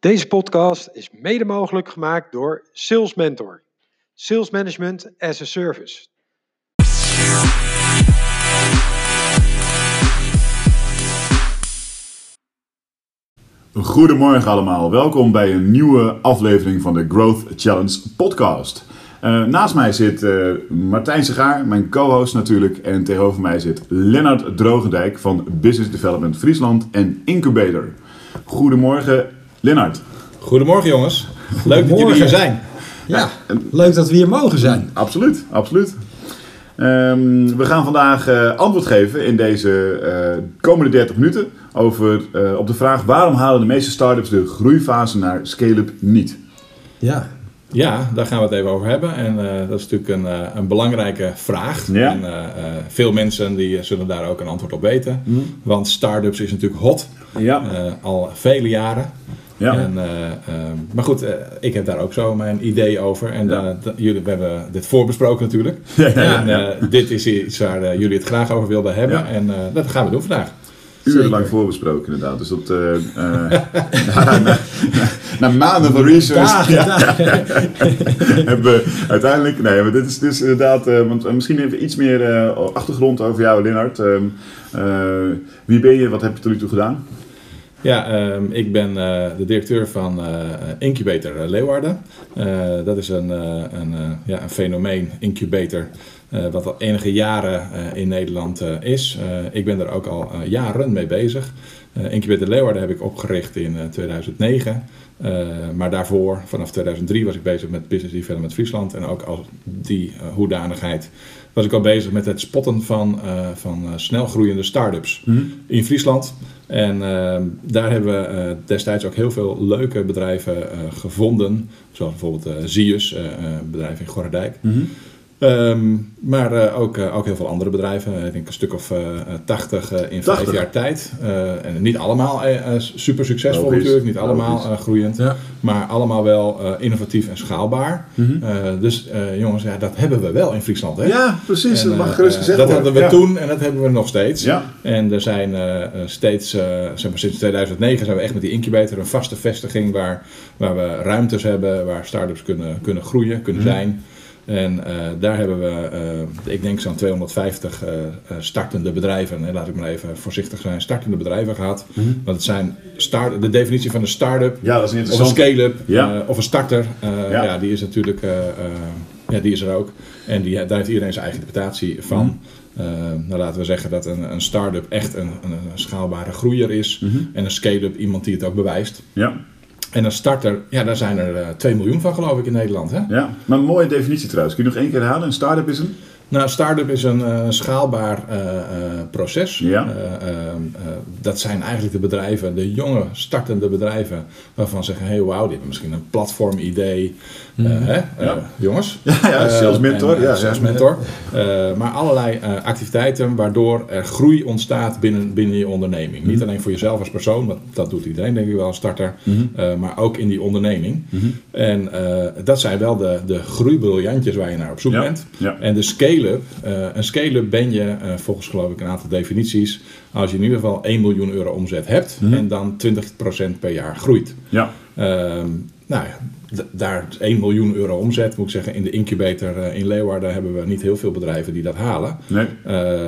Deze podcast is mede mogelijk gemaakt door Sales Mentor. Sales Management as a Service. Goedemorgen allemaal, welkom bij een nieuwe aflevering van de Growth Challenge podcast. Uh, naast mij zit uh, Martijn Segaar, mijn co-host natuurlijk, en tegenover mij zit Lennart Drogendijk van Business Development Friesland en Incubator. Goedemorgen, Lennart. Goedemorgen jongens, leuk dat jullie hier zijn. Ja, leuk dat we hier mogen zijn. Absoluut, absoluut. Um, we gaan vandaag uh, antwoord geven in deze uh, komende 30 minuten over, uh, op de vraag waarom halen de meeste startups de groeifase naar scale-up niet? Ja. Ja, daar gaan we het even over hebben. En dat is natuurlijk een, een belangrijke vraag. Ja. En veel mensen die zullen daar ook een antwoord op weten. Mm. Want startups is natuurlijk hot. Ja. al vele jaren. Ja. En, uh, uh, maar goed, uh, ik heb daar ook zo mijn idee over. En Ja. jullie, we hebben dit voorbesproken natuurlijk. Ja, ja. En dit is iets waar jullie het graag over wilden hebben. En dat gaan we doen vandaag. Urenlang voorbesproken inderdaad. Dus dat, na, na, na, maanden van research Dagen, dagen. hebben we uiteindelijk... Nee, maar dit is dus inderdaad... want misschien even iets meer achtergrond over jou, Lennart. wie ben je? Wat heb je tot nu toe gedaan? Ja, um, ik ben uh, de directeur van uh, Incubator Leeuwarden. Uh, dat is een, een, ja, een fenomeen, incubator, wat al enige jaren in Nederland is. ik ben er ook al jaren mee bezig. Incubator Leeuwarden heb ik opgericht in 2009. maar daarvoor, vanaf 2003, was ik bezig met Business Development Friesland. En ook als die hoedanigheid was ik al bezig met het spotten van, van snelgroeiende start-ups Hmm. in Friesland. En uh, daar hebben we uh, destijds ook heel veel leuke bedrijven uh, gevonden. Zoals bijvoorbeeld Zius, een bedrijf in Gorredijk. -hmm. Um, maar ook, ook heel veel andere bedrijven. Ik denk een stuk of 80 in 80. vijf jaar tijd. en niet allemaal super succesvol Logisch. natuurlijk. Niet allemaal groeiend. Ja. Maar allemaal wel innovatief en schaalbaar. Mm -hmm. dus jongens, ja, dat hebben we wel in Friesland. Hè? Ja, precies. En, dat mag uh, gerust gezegd Dat hadden we ja. toen en dat hebben we nog steeds. Ja. En er zijn uh, steeds, uh, zeg maar sinds 2009 zijn we echt met die incubator een vaste vestiging waar, waar we ruimtes hebben, waar start-ups kunnen, kunnen groeien, kunnen Mhm. zijn. En uh, daar hebben we, ik denk zo'n 250 startende bedrijven, en laat ik maar even voorzichtig zijn, startende bedrijven gehad. Mhm. Want het zijn start, de definitie van een start-up Ja, dat is of een scale-up Ja. of een starter, Ja. ja. die is natuurlijk, ja, die is er ook. En die, daar heeft iedereen zijn eigen interpretatie van. Uh, nou laten we zeggen dat een, een start-up echt een, een, een schaalbare groeier is. Mhm. En een scale-up iemand die het ook bewijst. Ja. En een starter, ja, daar zijn er uh, 2 miljoen van geloof ik in Nederland. Hè? ja, maar een mooie definitie trouwens. Kun je nog één keer herhalen? Een start-up is een? Nou, een start-up is een uh, schaalbaar uh, uh, proces. Ja. dat zijn eigenlijk de bedrijven, de jonge startende bedrijven, waarvan ze zeggen: hey, wauw, die hebben misschien een platformidee. Mhm. hè? Ja. jongens. Ja, ja sales mentor. En, ja, sales mentor. maar allerlei activiteiten waardoor er groei ontstaat binnen, binnen je onderneming. Mhm. Niet alleen voor jezelf als persoon, want dat doet iedereen, denk ik wel, als starter, Mhm. maar ook in die onderneming. Mhm. En dat zijn wel de, de groeibriljantjes waar je naar op zoek bent. Ja. En de scale-up, uh, een scale-up ben je uh, volgens geloof ik een aantal definities, als je in ieder geval 1 miljoen euro omzet hebt Mhm. en dan 20% per jaar groeit. Ja. Um, nou ja, daar 1 miljoen euro omzet, moet ik zeggen, in de incubator uh, in Leeuwarden hebben we niet heel veel bedrijven die dat halen. Nee.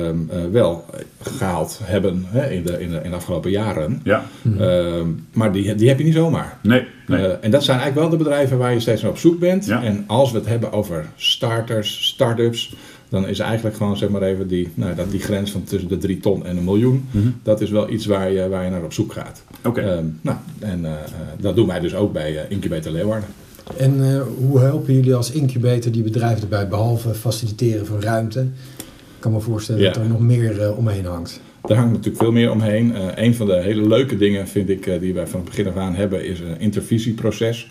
Um, wel gehaald hebben hè, in, de, in, de, in de afgelopen jaren. Ja. Um, maar die, die heb je niet zomaar. Nee. nee. Uh, en dat zijn eigenlijk wel de bedrijven waar je steeds naar op zoek bent. Ja. En als we het hebben over starters, start-ups, dan is eigenlijk gewoon zeg maar even die, nou, dat die grens van tussen de 3 ton en een miljoen. Mhm. Dat is wel iets waar je, waar je naar op zoek gaat. Oké. Okay. Um, nou, en uh, dat doen wij dus ook bij uh, Incubator Leeuwarden. En uh, hoe helpen jullie als incubator die bedrijven erbij, behalve faciliteren van ruimte? Ik kan me voorstellen Ja. dat er nog meer uh, omheen hangt. Daar hangt natuurlijk veel meer omheen. Uh, een van de hele leuke dingen vind ik uh, die wij van het begin af aan hebben is een intervisieproces.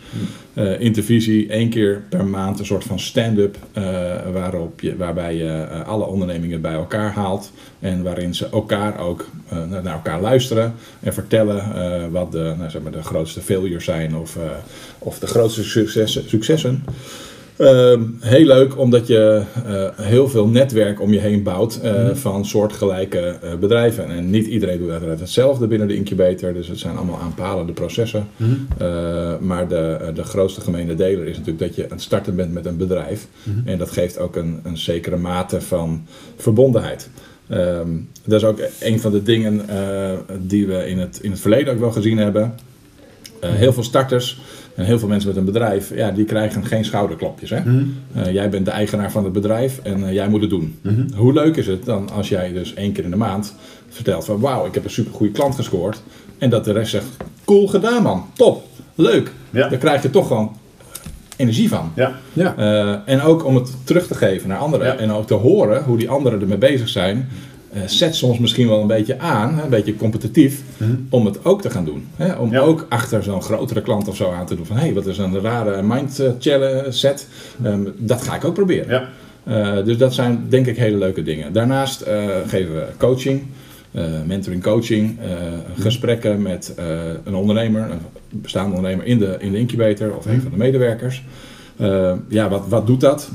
Uh, intervisie één keer per maand een soort van stand-up waarop je, waarbij je alle ondernemingen bij elkaar haalt en waarin ze elkaar ook naar elkaar luisteren en vertellen wat de, nou, zeg maar de grootste failures zijn of, of de grootste successen. successen. Ehm, heel leuk omdat je eh, heel veel netwerk om je heen bouwt uh, van soortgelijke uh, bedrijven. En niet iedereen doet uiteraard hetzelfde binnen de incubator, dus het zijn allemaal aanpalende processen. Mm maar de, de grootste gemene deler is natuurlijk dat je aan het starten bent met een bedrijf. Mhm. En dat geeft ook een, een zekere mate van verbondenheid. Um, dat is ook een van de dingen die we in het, in het verleden ook wel gezien hebben. heel veel starters en heel veel mensen met een bedrijf, ja, die krijgen geen schouderklopjes. Hè? Mhm. Uh, jij bent de eigenaar van het bedrijf en uh, jij moet het doen. Mhm. Hoe leuk is het dan als jij dus één keer in de maand vertelt van wauw, ik heb een supergoeie klant gescoord. En dat de rest zegt, cool gedaan man, top, leuk. Ja. Daar krijg je toch gewoon energie van. Ja. Ja. Uh, en ook om het terug te geven naar anderen. Ja. En ook te horen hoe die anderen ermee bezig zijn. Uh, zet soms misschien wel een beetje aan, een beetje competitief, Mm om het ook te gaan doen. Hè? Om Ja. ook achter zo'n grotere klant of zo aan te doen van hé, hey, wat is een rare mind set. Um, dat ga ik ook proberen. Ja. Uh, dus dat zijn denk ik hele leuke dingen. Daarnaast uh, geven we coaching, uh, mentoring coaching, gesprekken met een ondernemer, een bestaande ondernemer in de, in de incubator of een van de medewerkers. ja, wat, wat doet dat?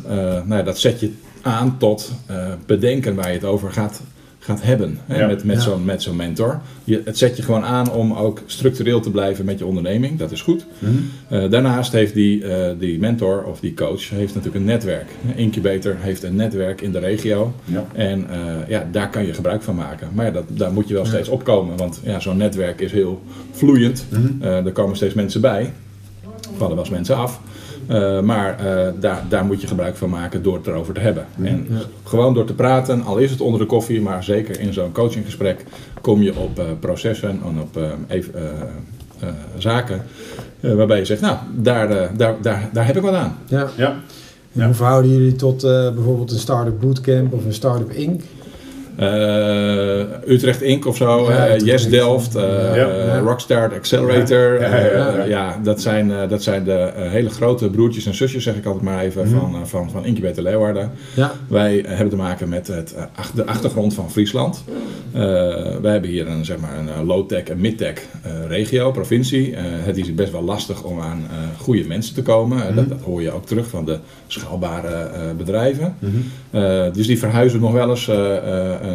nou ja, dat zet je aan tot bedenken waar je het over gaat gaat hebben hè, Ja. met, met Ja. zo'n met zo'n mentor. Je, het zet je gewoon aan om ook structureel te blijven met je onderneming. Dat is goed. Mhm. Uh, daarnaast heeft die, uh, die mentor of die coach heeft natuurlijk een netwerk. Incubator heeft een netwerk in de regio. Ja. En uh, ja, daar kan je gebruik van maken. Maar ja, dat, daar moet je wel steeds opkomen. Want ja, zo'n netwerk is heel vloeiend. Mhm. er komen steeds mensen bij. Vallen wel eens mensen af. Uh, maar uh, daar, daar moet je gebruik van maken door het erover te hebben. En Ja. gewoon door te praten, al is het onder de koffie, maar zeker in zo'n coachinggesprek kom je op uh, processen en op even, zaken waarbij je zegt, nou, daar, daar, daar, daar heb ik wat aan. Ja. Ja. En Ja. Hoe verhouden jullie tot eh, bijvoorbeeld een Startup Bootcamp of een Startup Inc? Uh, Utrecht Inc. of zo, Utrecht Yes. Delft. Ja. Rockstart Accelerator. Ja, dat zijn, dat zijn de hele grote broertjes en zusjes, zeg ik altijd maar even, Mhm. van, van, van Incubator Leeuwarden. Ja. Wij hebben te maken met het, de achtergrond van Friesland. Wij hebben hier een, zeg maar, een low-tech en mid-tech regio, provincie. Het is best wel lastig om aan goede mensen te komen. Dat, dat hoor je ook terug van de schaalbare bedrijven. Mhm. Dus die verhuizen nog wel eens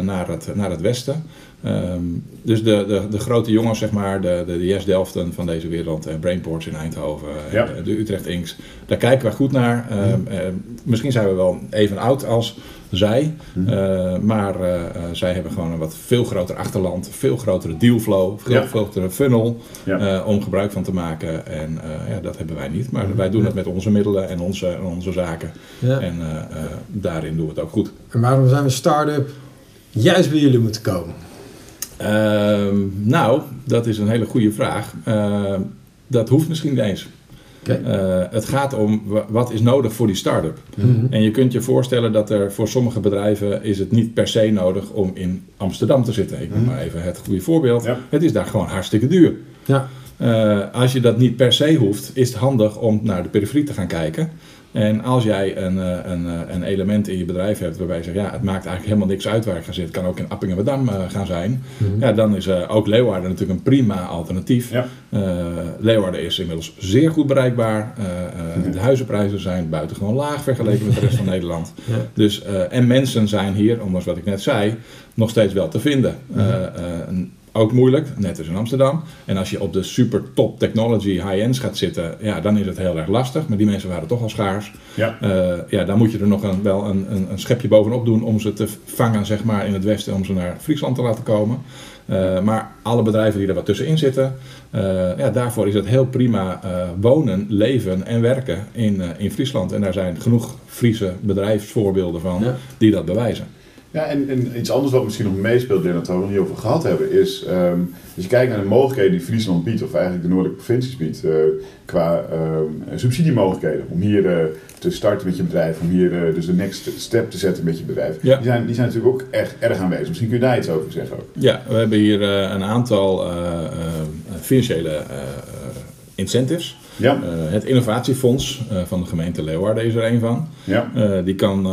naar, het, naar het westen. Um, dus de, de, de grote jongens, zeg maar, de, de, de Yes Delften van deze wereld, uh, Brainports in Eindhoven, Ja. uh, de Utrecht Inks, daar kijken we goed naar. Um, uh, misschien zijn we wel even oud als zij, Mhm. uh, maar uh, uh, zij hebben gewoon een wat veel groter achterland, veel grotere dealflow, veel Ja. grotere funnel Ja. uh, om gebruik van te maken. En uh, ja, dat hebben wij niet, maar Mhm. wij doen Ja. het met onze middelen en onze, en onze zaken. Ja. En uh, uh, daarin doen we het ook goed. En waarom zijn we start-up juist bij jullie moeten komen? Uh, nou, dat is een hele goede vraag. Uh, dat hoeft misschien niet eens. Uh, het gaat om wa- wat is nodig voor die start-up. Mhm. En je kunt je voorstellen dat er voor sommige bedrijven is het niet per se nodig om in Amsterdam te zitten. Ik noem Mhm. maar even het goede voorbeeld. Ja. Het is daar gewoon hartstikke duur. Ja. Uh, als je dat niet per se hoeft, is het handig om naar de periferie te gaan kijken. En als jij een, uh, een, uh, een element in je bedrijf hebt waarbij je zegt, ja, het maakt eigenlijk helemaal niks uit waar ik ga zitten. Het kan ook in Appingedam uh, gaan zijn. Mhm. Ja, dan is uh, ook Leeuwarden natuurlijk een prima alternatief. Ja. Uh, Leeuwarden is inmiddels zeer goed bereikbaar. Uh, Ja. De huizenprijzen zijn buitengewoon laag vergeleken met de rest van Nederland. Ja. Dus, en mensen zijn hier, ondanks wat ik net zei, nog steeds wel te vinden. Een- ook moeilijk, net als in Amsterdam. En als je op de super top technology high-ends gaat zitten, ja, dan is het heel erg lastig. Maar die mensen waren toch al schaars. Ja. Uh, ja, dan moet je er nog een, wel een, een, een schepje bovenop doen om ze te vangen zeg maar, in het westen, om ze naar Friesland te laten komen. Uh, maar alle bedrijven die er wat tussenin zitten, uh, ja, daarvoor is het heel prima uh, wonen, leven en werken in, uh, in Friesland. En daar zijn genoeg Friese bedrijfsvoorbeelden van Ja. die dat bewijzen. Ja, en, en iets anders wat misschien nog meespeelt, Lennart, waar we het niet over gehad hebben, is um, als je kijkt naar de mogelijkheden die Friesland biedt, of eigenlijk de noordelijke provincies biedt, uh, qua um, subsidiemogelijkheden. Om hier uh, te starten met je bedrijf, om hier uh, dus de next step te zetten met je bedrijf. Ja. Die, zijn, die zijn natuurlijk ook echt erg aanwezig. Misschien kun je daar iets over zeggen ook. Ja, we hebben hier een aantal financiële incentives. Ja. Uh, het innovatiefonds uh, van de gemeente Leeuwarden is er een van. Ja. Uh, die kan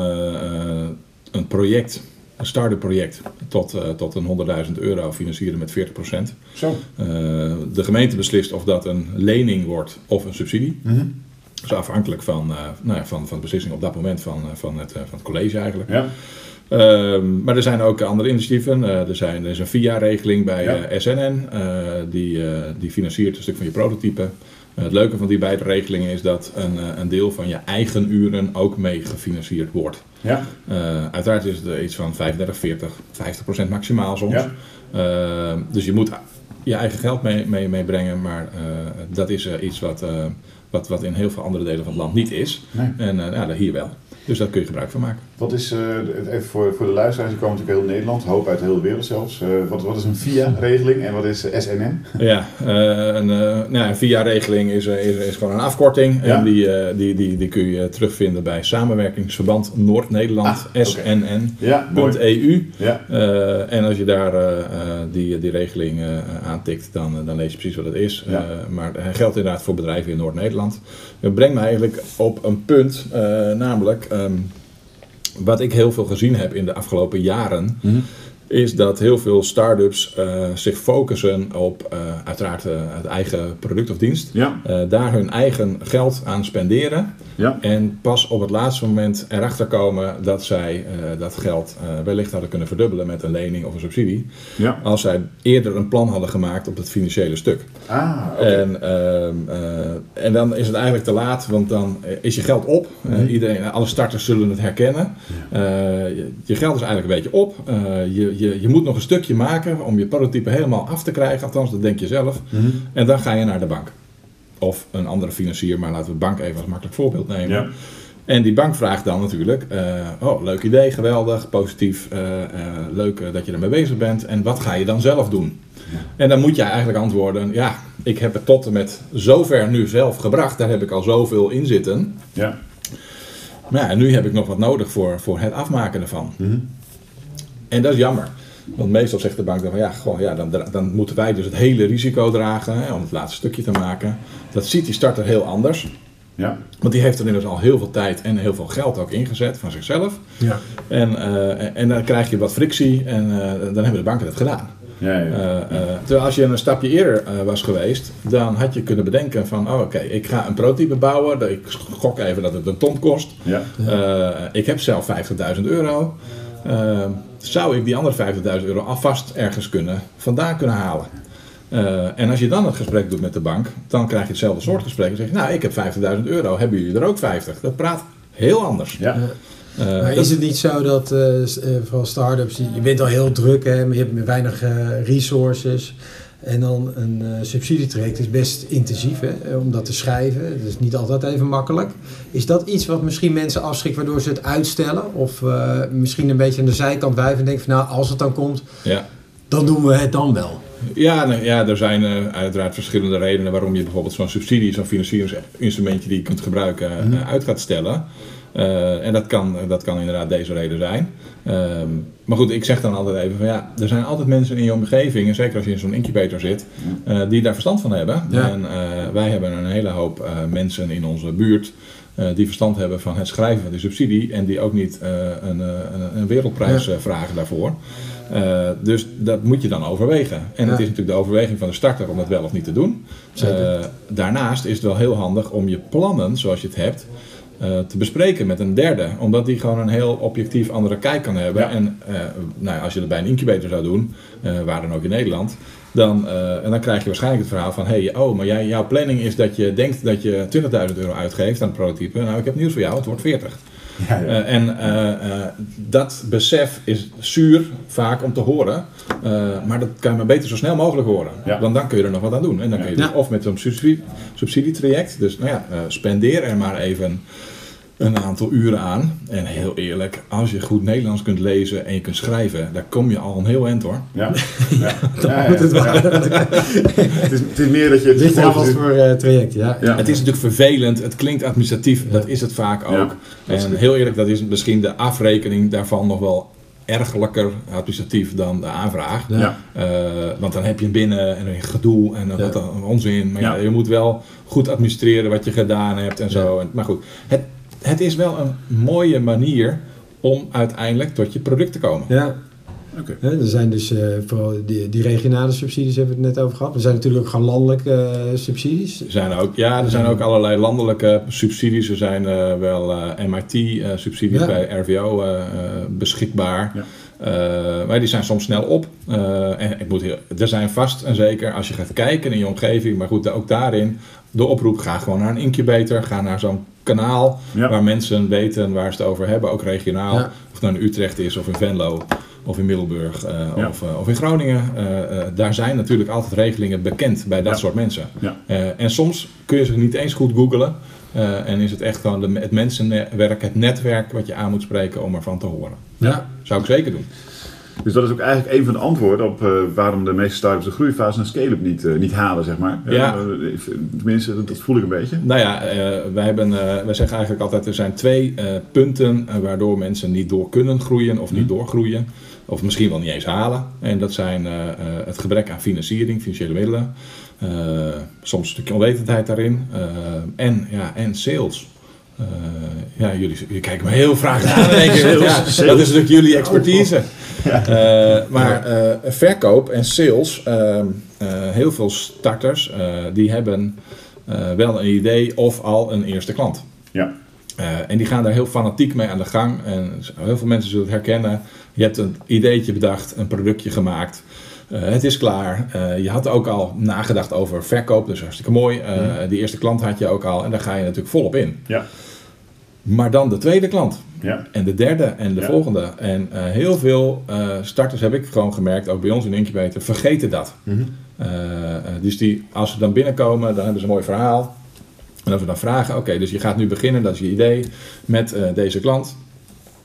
een project, een start-up project, tot, tot een 100.000 euro financieren met 40%. Zo. de gemeente beslist of dat een lening wordt of een subsidie. Mm -hmm. Dus afhankelijk van, uh, nou ja, van, van de beslissing op dat moment van, van, het, van het college eigenlijk. Ja. Ehm, maar er zijn ook andere initiatieven. er, zijn, er is een VIA-regeling bij SNN. die, die financiert een stuk van je prototype. Het leuke van die beide regelingen is dat een, een deel van je eigen uren ook mee gefinancierd wordt. Ja. uiteraard is het iets van 35, 40, 50 procent maximaal soms. Ja. Dus je moet je eigen geld mee, mee, meebrengen, maar dat is iets wat, wat, wat in heel veel andere delen van het land niet is. En ja, hier wel. Dus daar kun je gebruik van maken. Wat is, uh, even voor, voor de luisteraars, die komen natuurlijk heel Nederland, hoop uit de hele wereld zelfs. Uh, wat, wat is een VIA-regeling en wat is SNN? Ja, uh, een, nou, een VIA-regeling is, is, is gewoon een afkorting. Ja? En die, die, die, die kun je terugvinden bij Samenwerkingsverband Noord-Nederland, ah, SNN.eu. Ja, en als je daar die, die regeling aantikt, dan, dan lees je precies wat het is. maar het geldt inderdaad voor bedrijven in Noord-Nederland. Dat brengt me eigenlijk op een punt, namelijk... Um, wat ik heel veel gezien heb in de afgelopen jaren, mhm. Is dat heel veel start-ups uh, zich focussen op uh, uiteraard uh, het eigen product of dienst. Ja. daar hun eigen geld aan spenderen. Ja. En pas op het laatste moment erachter komen dat zij dat geld wellicht hadden kunnen verdubbelen met een lening of een subsidie. Ja. Als zij eerder een plan hadden gemaakt op het financiële stuk. Ah, okay. en, ehm, en dan is het eigenlijk te laat, want dan is je geld op. Mhm. iedereen, alle starters zullen het herkennen. Je, je, geld is eigenlijk een beetje op. je, je, je moet nog een stukje maken om je prototype helemaal af te krijgen. Althans, dat denk je zelf. Mhm. En dan ga je naar de bank. Of een andere financier, maar laten we de bank even als makkelijk voorbeeld nemen. Ja. En die bank vraagt dan natuurlijk, uh, oh leuk idee, geweldig, positief, uh, uh, leuk dat je ermee bezig bent. En wat ga je dan zelf doen? Ja. En dan moet je eigenlijk antwoorden, ja, ik heb het tot en met zover nu zelf gebracht, daar heb ik al zoveel in zitten. Ja. Maar ja, en nu heb ik nog wat nodig voor, voor het afmaken ervan. Mm en dat is jammer. Want meestal zegt de bank dan van ja, gewoon, ja dan, dan moeten wij dus het hele risico dragen hè, om het laatste stukje te maken. Dat ziet die starter heel anders. Ja. Want die heeft er inmidders al heel veel tijd en heel veel geld ook ingezet van zichzelf. Ja. En, uh, en dan krijg je wat frictie en uh, dan hebben de banken het gedaan. Ja, ja. Uh, terwijl als je een stapje eerder was geweest, dan had je kunnen bedenken van, oh oké, ik ga een prototype bouwen. Ik gok even dat het een ton kost. Ja. ik heb zelf 50.000 euro. Zou ik die andere 50.000 euro alvast ergens kunnen, vandaan kunnen halen? Uh, en als je dan het gesprek doet met de bank, dan krijg je hetzelfde soort gesprek. En zeg je, nou, ik heb 50.000 euro, hebben jullie er ook 50? Dat praat heel anders. Ja. Uh, maar dat... is het niet zo dat uh, vooral start-ups, je bent al heel druk, hè, maar je hebt weinig resources. En dan een subsidietraject is best intensief hè, om dat te schrijven. Dat is niet altijd even makkelijk. Is dat iets wat misschien mensen afschrikt waardoor ze het uitstellen? Of misschien een beetje aan de zijkant wijven en denken van nou, als het dan komt, ja. dan doen we het dan wel. Ja, nou, ja, er zijn uh, uiteraard verschillende redenen waarom je bijvoorbeeld zo'n subsidie, zo'n financieringsinstrumentje die je kunt gebruiken, mm -hmm. uit gaat stellen. Uh, en dat kan, dat kan inderdaad deze reden zijn. Ehm, maar goed, ik zeg dan altijd even van ja, er zijn altijd mensen in je omgeving, en zeker als je in zo'n incubator zit, uh, die daar verstand van hebben. Ja. En wij hebben een hele hoop mensen in onze buurt die verstand hebben van het schrijven van die subsidie en die ook niet een, een, een, wereldprijs Ja. vragen daarvoor. Uh, dus dat moet je dan overwegen. En Ja. het is natuurlijk de overweging van de starter om dat wel of niet te doen. Uh, daarnaast is het wel heel handig om je plannen, zoals je het hebt, uh, te bespreken met een derde. Omdat die gewoon een heel objectief andere kijk kan hebben. Ja. En nou, als je dat bij een incubator zou doen, waar dan ook in Nederland, dan, en dan krijg je waarschijnlijk het verhaal van: hey, oh, maar jij, jouw planning is dat je denkt dat je 20.000 euro uitgeeft aan het prototype. Nou, ik heb nieuws voor jou, het wordt 40. Ja, ja. Uh, en uh, uh, dat besef is zuur vaak om te horen, maar dat kan je maar beter zo snel mogelijk horen. Ja. Want dan kun je er nog wat aan doen. En dan kun je Ja. dus of met zo'n subsidie, subsidietraject, dus nou ja, spendeer er maar even een aantal uren aan. En heel eerlijk, als je goed Nederlands kunt lezen en je kunt schrijven, daar kom je al een heel eind hoor. Ja. Ja. Ja, ja, moet het het, is, het is meer dat je het Ligt voor eh, traject, ja. Ja. Het is natuurlijk vervelend, het klinkt administratief, dat is het vaak ook. En heel eerlijk, dat is misschien de afrekening daarvan nog wel ergelijker administratief dan de aanvraag. Ja. Eh, want dan heb je hem binnen en een gedoe en dan Ja. wat een onzin. Maar ja. Ja. je moet wel goed administreren wat je gedaan hebt en zo. En, maar goed, het, het is wel een mooie manier om uiteindelijk tot je product te komen. Ja. Oké. Hè, er zijn dus eh, vooral die, die regionale subsidies hebben we het net over gehad. Er zijn natuurlijk ook gewoon landelijke eh, subsidies. Er zijn ook, ja, er zijn ook allerlei landelijke subsidies. Er zijn eh, wel MIT-subsidies Ja. bij RVO beschikbaar. Ja. Eh, maar die zijn soms snel op. Eh, en ik moet heel, er zijn vast en zeker, als je gaat kijken in je omgeving, maar goed, ook daarin, de oproep, ga gewoon naar een incubator, ga naar zo'n kanaal Ja. waar mensen weten waar ze het over hebben, ook regionaal. Ja. Of het nou in Utrecht is of in Venlo of in Middelburg eh, Ja. of, eh, of in Groningen. Eh, daar zijn natuurlijk altijd regelingen bekend bij dat soort mensen. En soms kun je ze niet eens goed googlen. en is het echt gewoon de, het mensenwerk, het netwerk wat je aan moet spreken om ervan te horen. Ja. Zou ik zeker doen. Dus dat is ook eigenlijk een van de antwoorden op eh, waarom de meeste start-ups de groeifase en scale-up niet, eh, niet halen, zeg maar. Ja. Eh, tenminste, dat, dat voel ik een beetje. Nou ja, wij, hebben, wij zeggen eigenlijk altijd er zijn twee punten waardoor mensen niet door kunnen groeien of niet doorgroeien. Of misschien wel niet eens halen. En dat zijn het gebrek aan financiering, financiële middelen. soms een stukje onwetendheid daarin. en, ja, en sales. Eh, ja, jullie, jullie kijken me heel vragen aan. ja. Dat is natuurlijk jullie expertise. Eh, maar eh, verkoop en sales, ehm, eh, heel veel starters, die hebben wel een idee of al een eerste klant. Ja. En die gaan daar heel fanatiek mee aan de gang. En heel veel mensen zullen het herkennen. Je hebt een ideetje bedacht, een productje gemaakt. Eh, het is klaar. Eh, je had ook al nagedacht over verkoop, dus hartstikke mooi. Eh, Die eerste klant had je ook al en daar ga je natuurlijk volop in. Ja. Maar dan de tweede klant. Ja. En de derde en de Ja. volgende. En heel veel starters heb ik gewoon gemerkt, ook bij ons in Incubator, vergeten dat. Mhm. Dus die, als ze dan binnenkomen, dan hebben ze een mooi verhaal. En als we dan vragen, oké, dus je gaat nu beginnen, dat is je idee, met deze klant.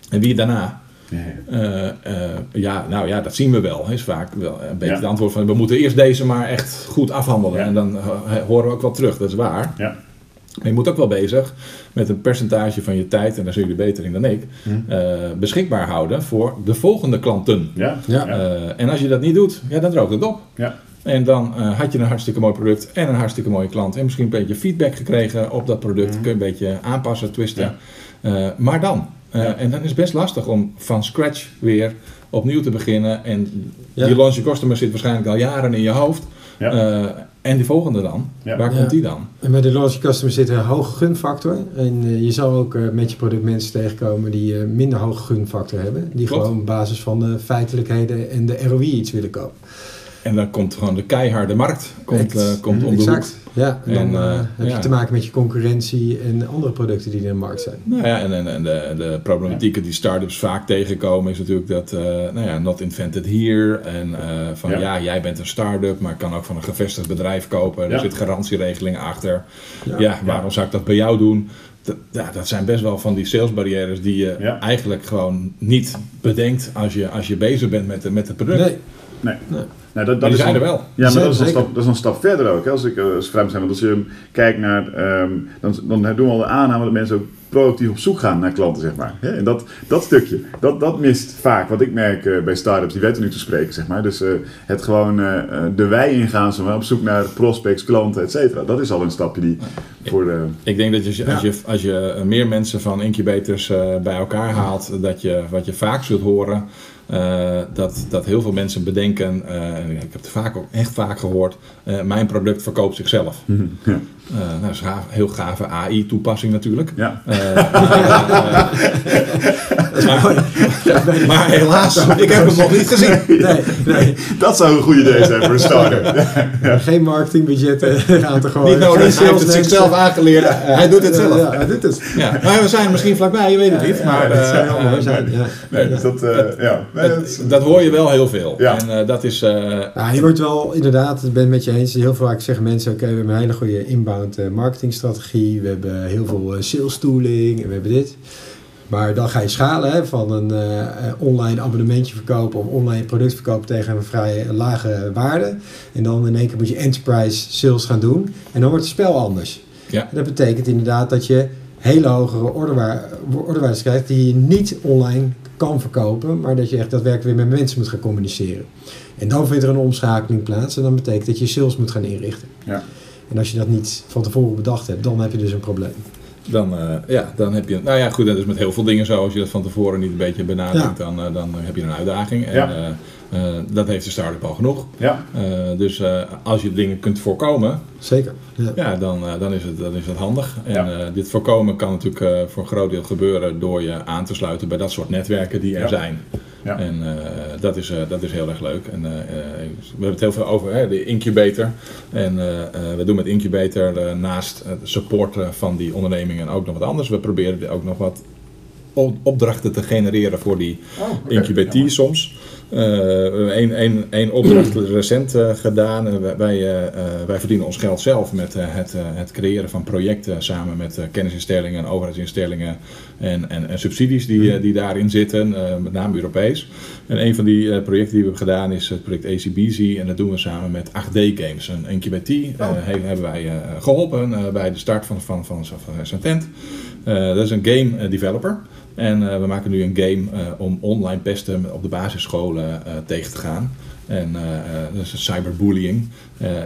En wie daarna? Ja. Eh, eh, ja, nou ja, dat zien we wel. Is vaak wel een beetje Ja. het antwoord van, we moeten eerst deze maar echt goed afhandelen. Ja. En dan eh, horen we ook wel terug, dat is waar. Ja. Maar je moet ook wel bezig met een percentage van je tijd, en daar zijn jullie beter in dan ik, Hm. eh, beschikbaar houden voor de volgende klanten. Ja. Ja. Eh, en als je dat niet doet, ja, dan droogt het op. Ja. En dan eh, had je een hartstikke mooi product en een hartstikke mooie klant. En misschien een beetje feedback gekregen op dat product. Kun je een beetje aanpassen, twisten. Eh, maar dan. Eh, Ja. En dan is het best lastig om van scratch weer opnieuw te beginnen. En Ja. die launch customer zit waarschijnlijk al jaren in je hoofd. Ja. Eh, en die volgende dan? Ja. Waar Ja. komt die dan? En bij de loyalty customer zit een hoge gunfactor. En eh, je zal ook met je product mensen tegenkomen die eh, minder hoge gunfactor hebben. Die Klopt. gewoon op basis van de feitelijkheden en de ROI iets willen kopen. En dan komt gewoon de keiharde markt komt, Ex- eh, komt om de exact. hoek. Ja, en dan En, eh, eh, heb ja. je te maken met je concurrentie en andere producten die er in de markt zijn. Nou ja, en, en, en de, de problematieken die start-ups vaak tegenkomen is natuurlijk dat, eh, nou ja, not invented here. En eh, van Ja. ja. jij bent een start-up, maar ik kan ook van een gevestigd bedrijf kopen. Er zit garantieregelingen achter. Ja. Ja, waarom zou ik dat bij jou doen? Dat, ja, dat zijn best wel van die salesbarrières die je Ja. eigenlijk gewoon niet bedenkt als je, als je bezig bent met, de- met het product. Nee, Nee. Nee. Nou, dat, dat die is zijn er wel. Ja, maar dat is, een stap, dat is een stap verder ook. Hè? Als ik eh, als vreemd zijn, want als je kijkt naar, ehm, dan, dan doen we al de aanname dat mensen ook proactief op zoek gaan naar klanten, zeg maar. Hè? En dat, dat stukje, dat, dat mist vaak. Wat ik merk eh, bij start-ups, die weten nu te spreken, zeg maar. Dus eh, het gewoon de wei ingaan, zeg maar, op zoek naar prospects, klanten, et cetera. Dat is al een stapje die voor de... Ik denk dat je, als, Ja. je, als je meer mensen van incubators eh, bij elkaar haalt, dat je, wat je vaak zult horen, eh, dat, dat heel veel mensen bedenken, eh, en ik heb het vaak ook echt vaak gehoord, eh, mijn product verkoopt zichzelf. Ja. Eh, nou, dat is een heel gave AI-toepassing natuurlijk. Ja. Eh, maar, eh, maar, maar helaas, ik heb hem nog niet gezien. nee, nee. Dat zou een goed idee zijn voor een start-up. Geen marketingbudgetten aan te gooien. Niet nodig, hij heeft het zichzelf aangeleerd. hij doet het zelf. Ja, hij doet het. Ja, maar we zijn misschien vlakbij, je weet het niet. Maar Ja, dat zou heel mooi zijn. Ja. Nee, dat, ja. Nee, dat is- dat, dat hoor je wel heel veel. Ja. En eh, dat is... eh, Ja, je wordt wel inderdaad, ik ben het met je eens. Heel vaak zeggen mensen: Oké, we hebben een hele goede inbound eh, marketingstrategie. We hebben heel veel eh, sales tooling en we hebben dit. Maar dan ga je schalen hè, van een eh, online abonnementje verkopen of online product verkopen tegen een vrij lage waarde. En dan in één keer moet je enterprise sales gaan doen. En dan wordt het spel anders. Ja. En dat betekent inderdaad dat je hele hogere orderwaar- orderwaardes krijgt die je niet online kan verkopen, maar dat je echt daadwerkelijk weer met mensen moet gaan communiceren. En dan vindt er een omschakeling plaats en dan betekent dat je sales moet gaan inrichten. Ja. En als je dat niet van tevoren bedacht hebt, dan heb je dus een probleem. dan, eh, ja, dan heb je, nou ja goed, dat is met heel veel dingen zo. Als je dat van tevoren niet een beetje benadrukt, dan, eh, dan heb je een uitdaging. En, Ja. Eh, dat heeft de start-up al genoeg. Ja, Eh, dus eh, als je dingen kunt voorkomen, Zeker. Ja. ja, dan, eh, dan, is het, dan is het handig. En Ja. eh, dit voorkomen kan natuurlijk eh, voor een groot deel gebeuren door je aan te sluiten bij dat soort netwerken die er Ja. zijn. Ja. En eh, dat, is, eh, dat is heel erg leuk. En, we hebben het heel veel over hè, de incubator. En eh, eh, we doen met incubator naast het supporten van die ondernemingen ook nog wat anders. We proberen ook nog wat op- opdrachten te genereren voor die Oh, soms. Eh, we hebben één één- één opdracht recent eh, gedaan. Eh, wij, wij, eh, eh, wij verdienen ons geld zelf met eh, het, eh, het creëren van projecten samen met eh, kennisinstellingen, overheidsinstellingen en, en, en subsidies die, eh, die daarin zitten, eh, met name Europees. En een van die eh, projecten die we hebben gedaan is het project ACBZ en dat doen we samen met 8D Games. Een incubatie eh, Oh. he- hebben wij eh, geholpen eh, bij de start van, van, van, van zijn tent. Eh, dat is een game eh, developer. En eh, we maken nu een game eh, om online pesten op de basisscholen eh, tegen te gaan. En dat is cyberbullying.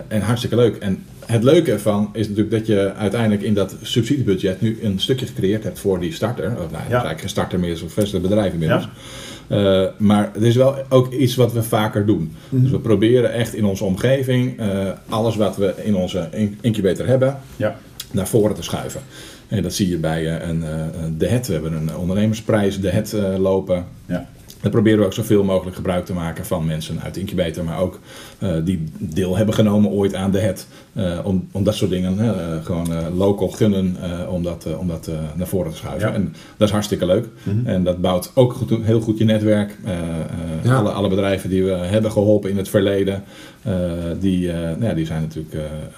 En hartstikke leuk. En het leuke ervan is natuurlijk dat je uiteindelijk in dat subsidiebudget nu een stukje gecreëerd hebt voor die starter. Of nou, eigenlijk geen starter meer, een vestigd bedrijf inmiddels. Maar het is wel ook iets wat we vaker doen. Dus we proberen echt in onze omgeving alles wat we in onze in- incubator hebben, Ja, naar voren te schuiven. Dat zie je bij eh, een, eh, de HET. We hebben een ondernemersprijs, de HET, eh, lopen. ja, Daar proberen we ook zoveel mogelijk gebruik te maken van mensen uit de incubator, maar ook eh, die deel hebben genomen ooit aan de HET. eh, om, om dat soort dingen eh, gewoon local gunnen, om dat, om dat naar voren te schuiven. Ja. En dat is hartstikke leuk. En dat bouwt ook goed, heel goed je netwerk. Ja. alle, alle bedrijven die we hebben geholpen in het verleden, die, nou ja, die zijn natuurlijk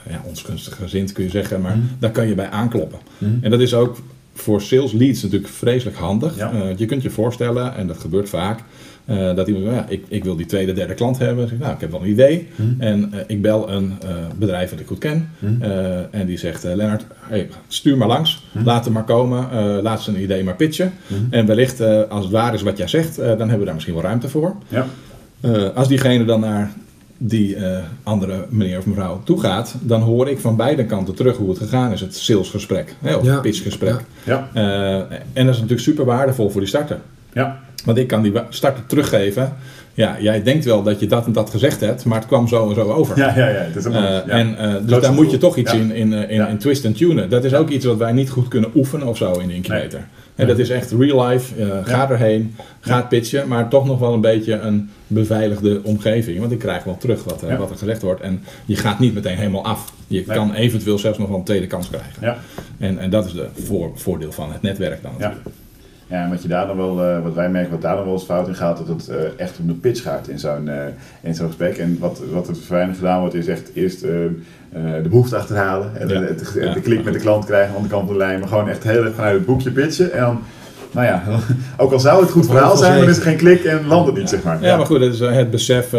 ja, onsgunstig gezind, kun je zeggen. Maar daar kan je bij aankloppen. En dat is ook voor sales leads natuurlijk vreselijk handig. Ja. Eh, je kunt je voorstellen, en dat gebeurt vaak, eh, dat iemand zegt, ja, ik, ik wil die tweede, derde klant hebben. Zeg ik, nou, ik heb wel een idee. En eh, ik bel een bedrijf dat ik goed ken. Eh, en die zegt, Lennart, hey, stuur maar langs. Laat hem maar komen. laat ze een idee maar pitchen. En wellicht, als het waar is wat jij zegt, dan hebben we daar misschien wel ruimte voor. ja, als diegene dan naar die eh, andere meneer of mevrouw toe gaat, dan hoor ik van beide kanten terug hoe het gegaan is, het salesgesprek, hè, of Ja. het pitchgesprek. ja, Eh, en dat is natuurlijk super waardevol voor die starter. ja, Want ik kan die starter teruggeven. Ja, jij denkt wel dat je dat en dat gezegd hebt, maar het kwam zo en zo over. ja, ja, ja, het is ook Eh, ja. En eh, dus daar moet je toch iets Ja. in, in, eh, in, Ja. in twist en tunen. Dat is ook iets wat wij niet goed kunnen oefenen of zo in de incubator. Hè, dat is echt real life. ga erheen, ga pitchen, maar toch nog wel een beetje een beveiligde omgeving. Want ik krijg wel terug wat, wat er gezegd wordt. En je gaat niet meteen helemaal af. Je Nee. kan eventueel zelfs nog wel een tweede kans krijgen. ja. En, en dat is de voor, voordeel van het netwerk dan Ja. natuurlijk. Ja, en wat je daar dan wel, eh, wat wij merken, wat daar dan wel eens fout in gaat, dat het eh, echt om de pitch gaat in zo'n eh, in zo'n gesprek. En wat, wat er voor weinig gedaan wordt, is echt eerst de behoefte achterhalen. En Ja. de, het- Ja. de klik met de klant krijgen aan de kant van de lijn. Maar gewoon echt heel erg vanuit het boekje pitchen. En dan, nou ja, ook al zou het goed verhaal zijn, dan is er geen klik en landt het niet, zeg maar. Ja, maar goed, het is het besef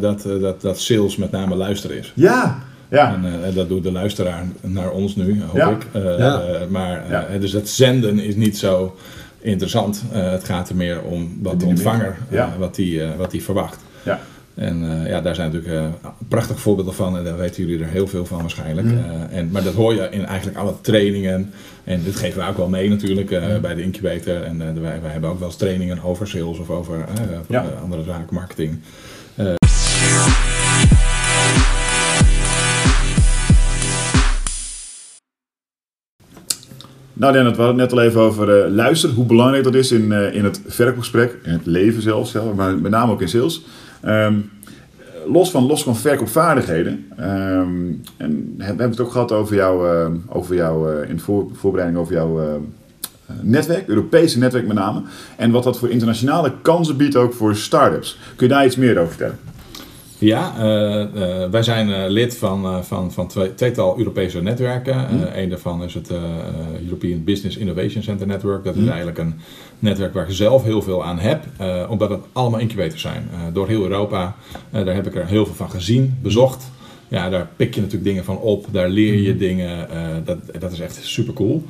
dat, dat, dat sales met name luisteren is. Ja, ja, En eh, dat doet de luisteraar naar ons nu, hoop Ja. ik. Eh, Ja. eh, maar, eh, Ja. dus het zenden is niet zo interessant. Eh, het gaat er meer om wat de ontvanger, eh, Ja. wat, die, eh, wat die verwacht. ja. En ja, daar zijn natuurlijk eh, prachtige voorbeelden van. En daar weten jullie er heel veel van waarschijnlijk. Mm. En, maar dat hoor je in eigenlijk alle trainingen. En dit geven we ook wel mee natuurlijk Mm. bij de incubator. En wij, wij hebben ook wel eens trainingen over sales of over Ja. andere zaken, marketing. Nou Lennart, we hadden het net al even over eh, luisteren, hoe belangrijk dat is in, eh, in het verkoopgesprek, in het leven zelfs, ja, maar met name ook in sales. Ehm, los, van, los van verkoopvaardigheden, ehm, en we hebben het ook gehad over jou, eh, over jou in voor, voorbereiding over jouw netwerk, Europese netwerk met name, en wat dat voor internationale kansen biedt ook voor start-ups. Kun je daar iets meer over vertellen? Ja, eh, eh, wij zijn eh, lid van, van, van twee, tweetal Europese netwerken. Eén daarvan is het European Business Innovation Center Network. Dat is eigenlijk een netwerk waar ik zelf heel veel aan heb, omdat het allemaal incubators zijn. Door heel Europa, daar heb ik er heel veel van gezien, bezocht. Ja, daar pik je natuurlijk dingen van op, daar leer je dingen. eh, dat, dat is echt super cool.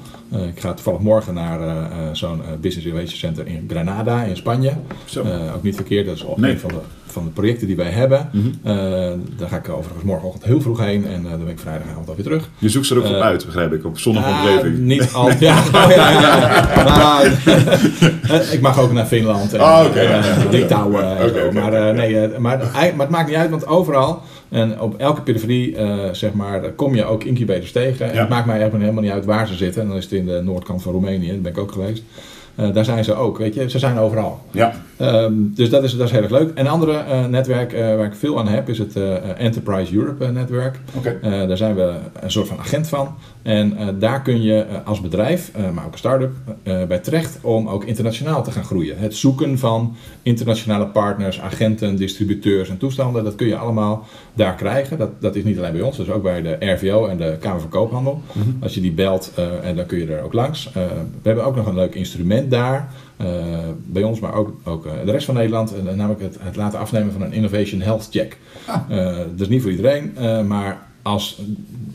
ik ga toevallig morgen naar eh, eh, zo'n eh, Business Innovation Center in Granada in Spanje. Eh, ook niet verkeerd, dat is ook Nee. een van de, van de projecten die wij hebben. Mhm. Eh, daar ga ik overigens morgenochtend heel vroeg heen en eh, dan ben ik vrijdagavond alweer terug. Je zoekt ze er ook Eh, uit, begrijp ik, op zonnige omgeving. Niet al. Ja, oh, ja, ja. Eh, ik mag ook naar Finland en eh, ja, ja. Litouwen maar, eh, nee, eh, maar, maar het maakt niet uit, want overal en op elke periferie eh, zeg maar, kom je ook incubators tegen. En Ja. het maakt mij eigenlijk helemaal niet uit waar ze zitten. En dan is het in de noordkant van Roemenië, daar ben ik ook geweest. Eh, daar zijn ze ook, weet je. Ze zijn overal. Ja, Ehm, dus dat is, dat is heel erg leuk. Een andere eh, netwerk eh, waar ik veel aan heb is het eh, Enterprise Europe netwerk. daar zijn we een soort van agent van. En daar kun je als bedrijf, maar ook een start-up, bij terecht om ook internationaal te gaan groeien. Het zoeken van internationale partners, agenten, distributeurs en toestanden, dat kun je allemaal daar krijgen. Dat, dat is niet alleen bij ons, dat is ook bij de RVO en de Kamer van Koophandel. Als je die belt, en dan kun je er ook langs. We hebben ook nog een leuk instrument daar. Eh, bij ons, maar ook, ook eh, de rest van Nederland. eh, namelijk het, het laten afnemen van een Innovation Health Check. Eh, dat is niet voor iedereen, maar als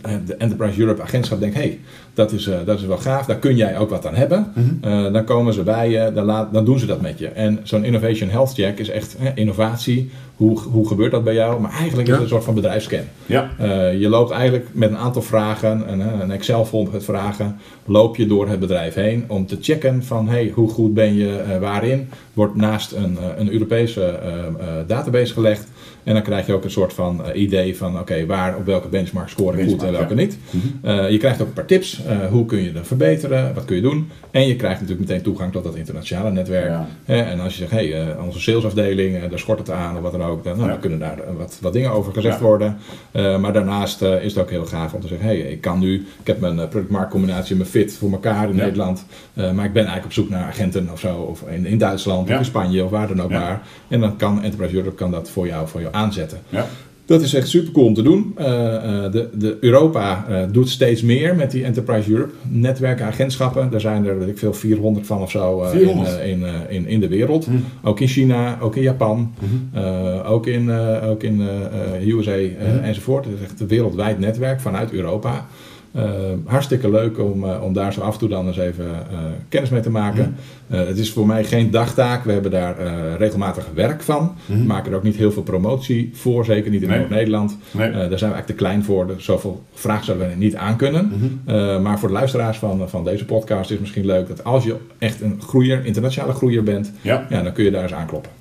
eh, de Enterprise Europe agentschap denkt, hey, dat is, eh, dat is wel gaaf, daar kun jij ook wat aan hebben. Eh, dan komen ze bij je, dan, laat, dan doen ze dat met je. En zo'n Innovation Health Check is echt hè, innovatie. Hoe, hoe gebeurt dat bij jou? Maar eigenlijk is het een soort van bedrijfsscan. Ja, je loopt eigenlijk met een aantal vragen, een, een Excel-vorm met vragen, loop je door het bedrijf heen om te checken van hey, hoe goed ben je waarin. Wordt naast een, een Europese database gelegd. En dan krijg je ook een soort van eh, idee van oké, waar op welke benchmark score ik goed en welke ja. niet. Eh, je krijgt ook een paar tips. Eh, hoe kun je dat verbeteren? Wat kun je doen? En je krijgt natuurlijk meteen toegang tot dat internationale netwerk. Ja. En als je zegt, hey, eh, onze salesafdeling, daar schort het aan of wat dan ook, dan, nou, dan kunnen daar wat, wat dingen over gezegd worden. Maar daarnaast is het ook heel gaaf om te zeggen, hey, ik kan nu, ik heb mijn product-marktcombinatie, mijn fit voor elkaar in. Nederland, maar ik ben eigenlijk op zoek naar agenten of zo, of in, in Duitsland of in Spanje of waar dan ook maar. En dan kan Enterprise Europe kan dat voor jou, voor jou aanzetten. ja. Dat is echt super cool om te doen. Eh, eh, de, de Europa eh, doet steeds meer met die Enterprise Europe netwerken, agentschappen. Daar zijn er, weet ik veel, 400 van of zo in, 400? in, in, in de wereld. Hm. Ook in China, ook in Japan, eh, ook in, ook in USA Mhm. enzovoort. Het is echt een wereldwijd netwerk vanuit Europa. Eh, hartstikke leuk om, eh, om daar zo af en toe dan eens even eh, kennis mee te maken. Eh, het is voor mij geen dagtaak. We hebben daar regelmatig werk van. Mhm. We maken er ook niet heel veel promotie voor, zeker niet in Nee. Noord-Nederland. Nee. Daar zijn we eigenlijk te klein voor. Dus zoveel vraag zouden we niet aan kunnen. Mhm. Eh, maar voor de luisteraars van, van deze podcast is het misschien leuk dat als je echt een groeier, internationale groeier bent, Ja, ja, dan kun je daar eens aankloppen.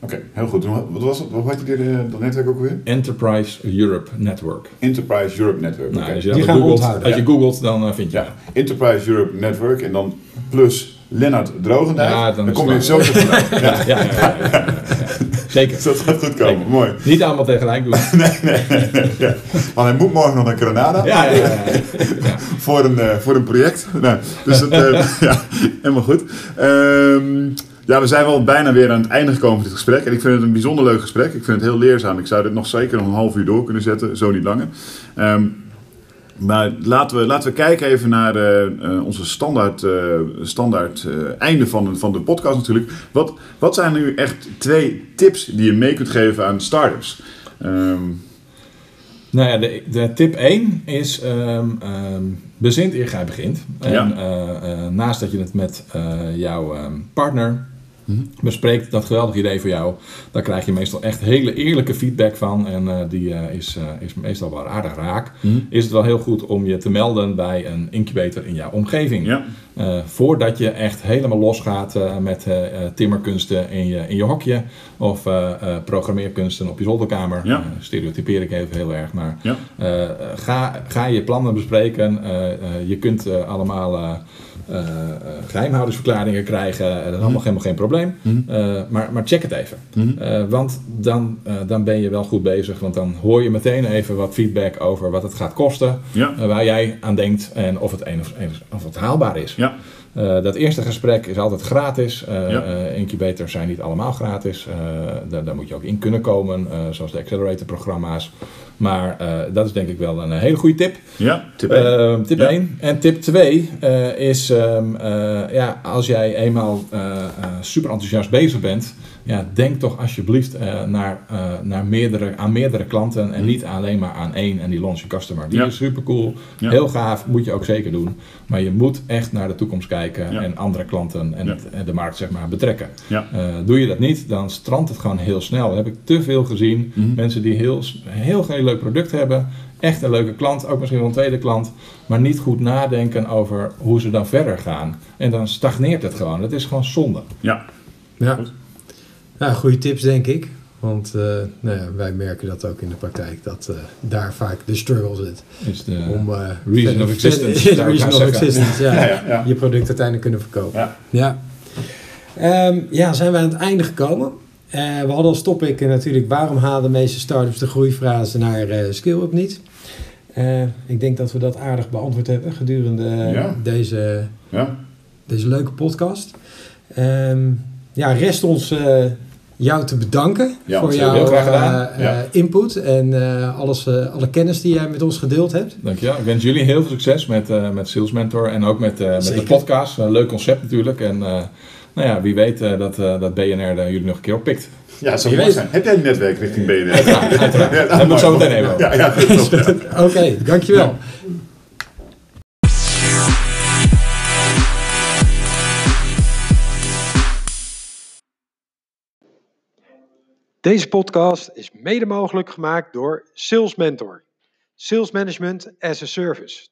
Oké, heel goed. Wat was het? Wat heet die, eh, dat netwerk ook weer? Enterprise Europe Network. Enterprise Europe Network. Nou, oké. als je, Die gaan googelt, onthouden. als je Ja. googelt, dan eh, vind je Ja, Enterprise Europe Network en dan plus Lennart Drogendijk. Ja, dan kom je het zo vandaan. Ja. Zeker. Dus dat gaat goed komen. Zeker. Mooi. Niet allemaal tegelijk doen. Nee, nee, nee. nee, ja. Want hij moet morgen nog naar Granada Ja, ja, ja. ja. voor, een, eh, voor een project. Nou, dus dat, eh, ja, helemaal goed. Ehm, ja, we zijn wel bijna weer aan het einde gekomen van dit gesprek. En ik vind het een bijzonder leuk gesprek. Ik vind het heel leerzaam. Ik zou dit nog zeker nog een half uur door kunnen zetten, zo niet langer. Ehm, maar laten we, laten we kijken even naar eh, eh, onze standaard, eh, standaard einde van, de- van de podcast natuurlijk. Wat, wat zijn nu echt twee tips die je mee kunt geven aan startups? Ehm Nou ja, de, de tip 1 is ehm ehm bezint eer gij begint. En Ja. naast dat je het met jouw partner Mhm. bespreekt, dat geweldig idee voor jou, daar krijg je meestal echt hele eerlijke feedback van. En eh, die eh, is, eh, is meestal wel aardig raak. Is het wel heel goed om je te melden bij een incubator in jouw omgeving. ja, voordat je echt helemaal losgaat met timmerkunsten in je, in je hokje of programmeerkunsten op je zolderkamer. Ja. Stereotypeer ik even heel erg, maar ja. ga, ga je plannen bespreken. Je kunt allemaal geheimhoudingsverklaringen krijgen. Eh, dat is allemaal helemaal geen probleem. Mhm. Eh, maar, maar check het even. Mhm. Eh, want dan, eh, dan ben je wel goed bezig. Want dan hoor je meteen even wat feedback over wat het gaat kosten. Ja. eh, waar jij aan denkt en of het, een of, of het haalbaar is. Ja. Eh, dat eerste gesprek is altijd gratis. Eh, Ja. eh, incubators zijn niet allemaal gratis. Eh, daar, daar moet je ook in kunnen komen, eh, zoals de accelerator-programma's. Maar eh, dat is denk ik wel een hele goede tip. Ja, tip één. Eh, tip Ja. 1. En tip 2 is, ehm, eh, ja, als jij eenmaal eh, eh, super enthousiast bezig bent, ja, denk toch alsjeblieft eh, naar, eh, naar meerdere, aan meerdere klanten en niet alleen maar aan één en die launch customer. Die Ja. is super cool, Ja. heel gaaf, moet je ook zeker doen. Maar je moet echt naar de toekomst kijken Ja. en andere klanten en, Ja. het- en de markt zeg maar betrekken. Ja. Eh, doe je dat niet, dan strandt het gewoon heel snel. Dat heb ik te veel gezien. Mhm. Mensen die heel, heel geen leuk product hebben, echt een leuke klant, ook misschien wel een tweede klant, maar niet goed nadenken over hoe ze dan verder gaan. En dan stagneert het gewoon. Dat is gewoon zonde. Ja. Ja. Goed. Ja, goede tips denk ik. Want eh, nou ja, wij merken dat ook in de praktijk, dat eh, daar vaak de struggle zit. Is de, Om, eh, reason verder- of existence, verder- reason of zeggen. existence, ja. Ja, ja, ja. Je product uiteindelijk kunnen verkopen. Ja. Ja. Ehm, ja, zijn we aan het einde gekomen. We hadden als topic natuurlijk waarom halen de meeste startups de groeifase naar scale-up niet. Ik denk dat we dat aardig beantwoord hebben gedurende deze, Ja. deze leuke podcast. Ehm, ja, rest ons jou te bedanken Ja, voor jouw eh, Ja. eh, input en eh, alles, eh, alle kennis die jij met ons gedeeld hebt. Dankjewel. Ik wens jullie heel veel succes met, eh, met Sales Mentor en ook met, eh, met de podcast. Leuk concept natuurlijk. En eh, nou ja, wie weet eh, dat, eh, dat BNR jullie nog een keer oppikt. Ja, zou Je mooi weet- zijn. Heb jij een netwerk richting BNR? Uiteraard. uiteraard. Ja, Dat moet ik zo meteen even. Ja, ja, ja. Oké, dankjewel. Deze podcast is mede mogelijk gemaakt door Sales Mentor. Sales Management as a Service.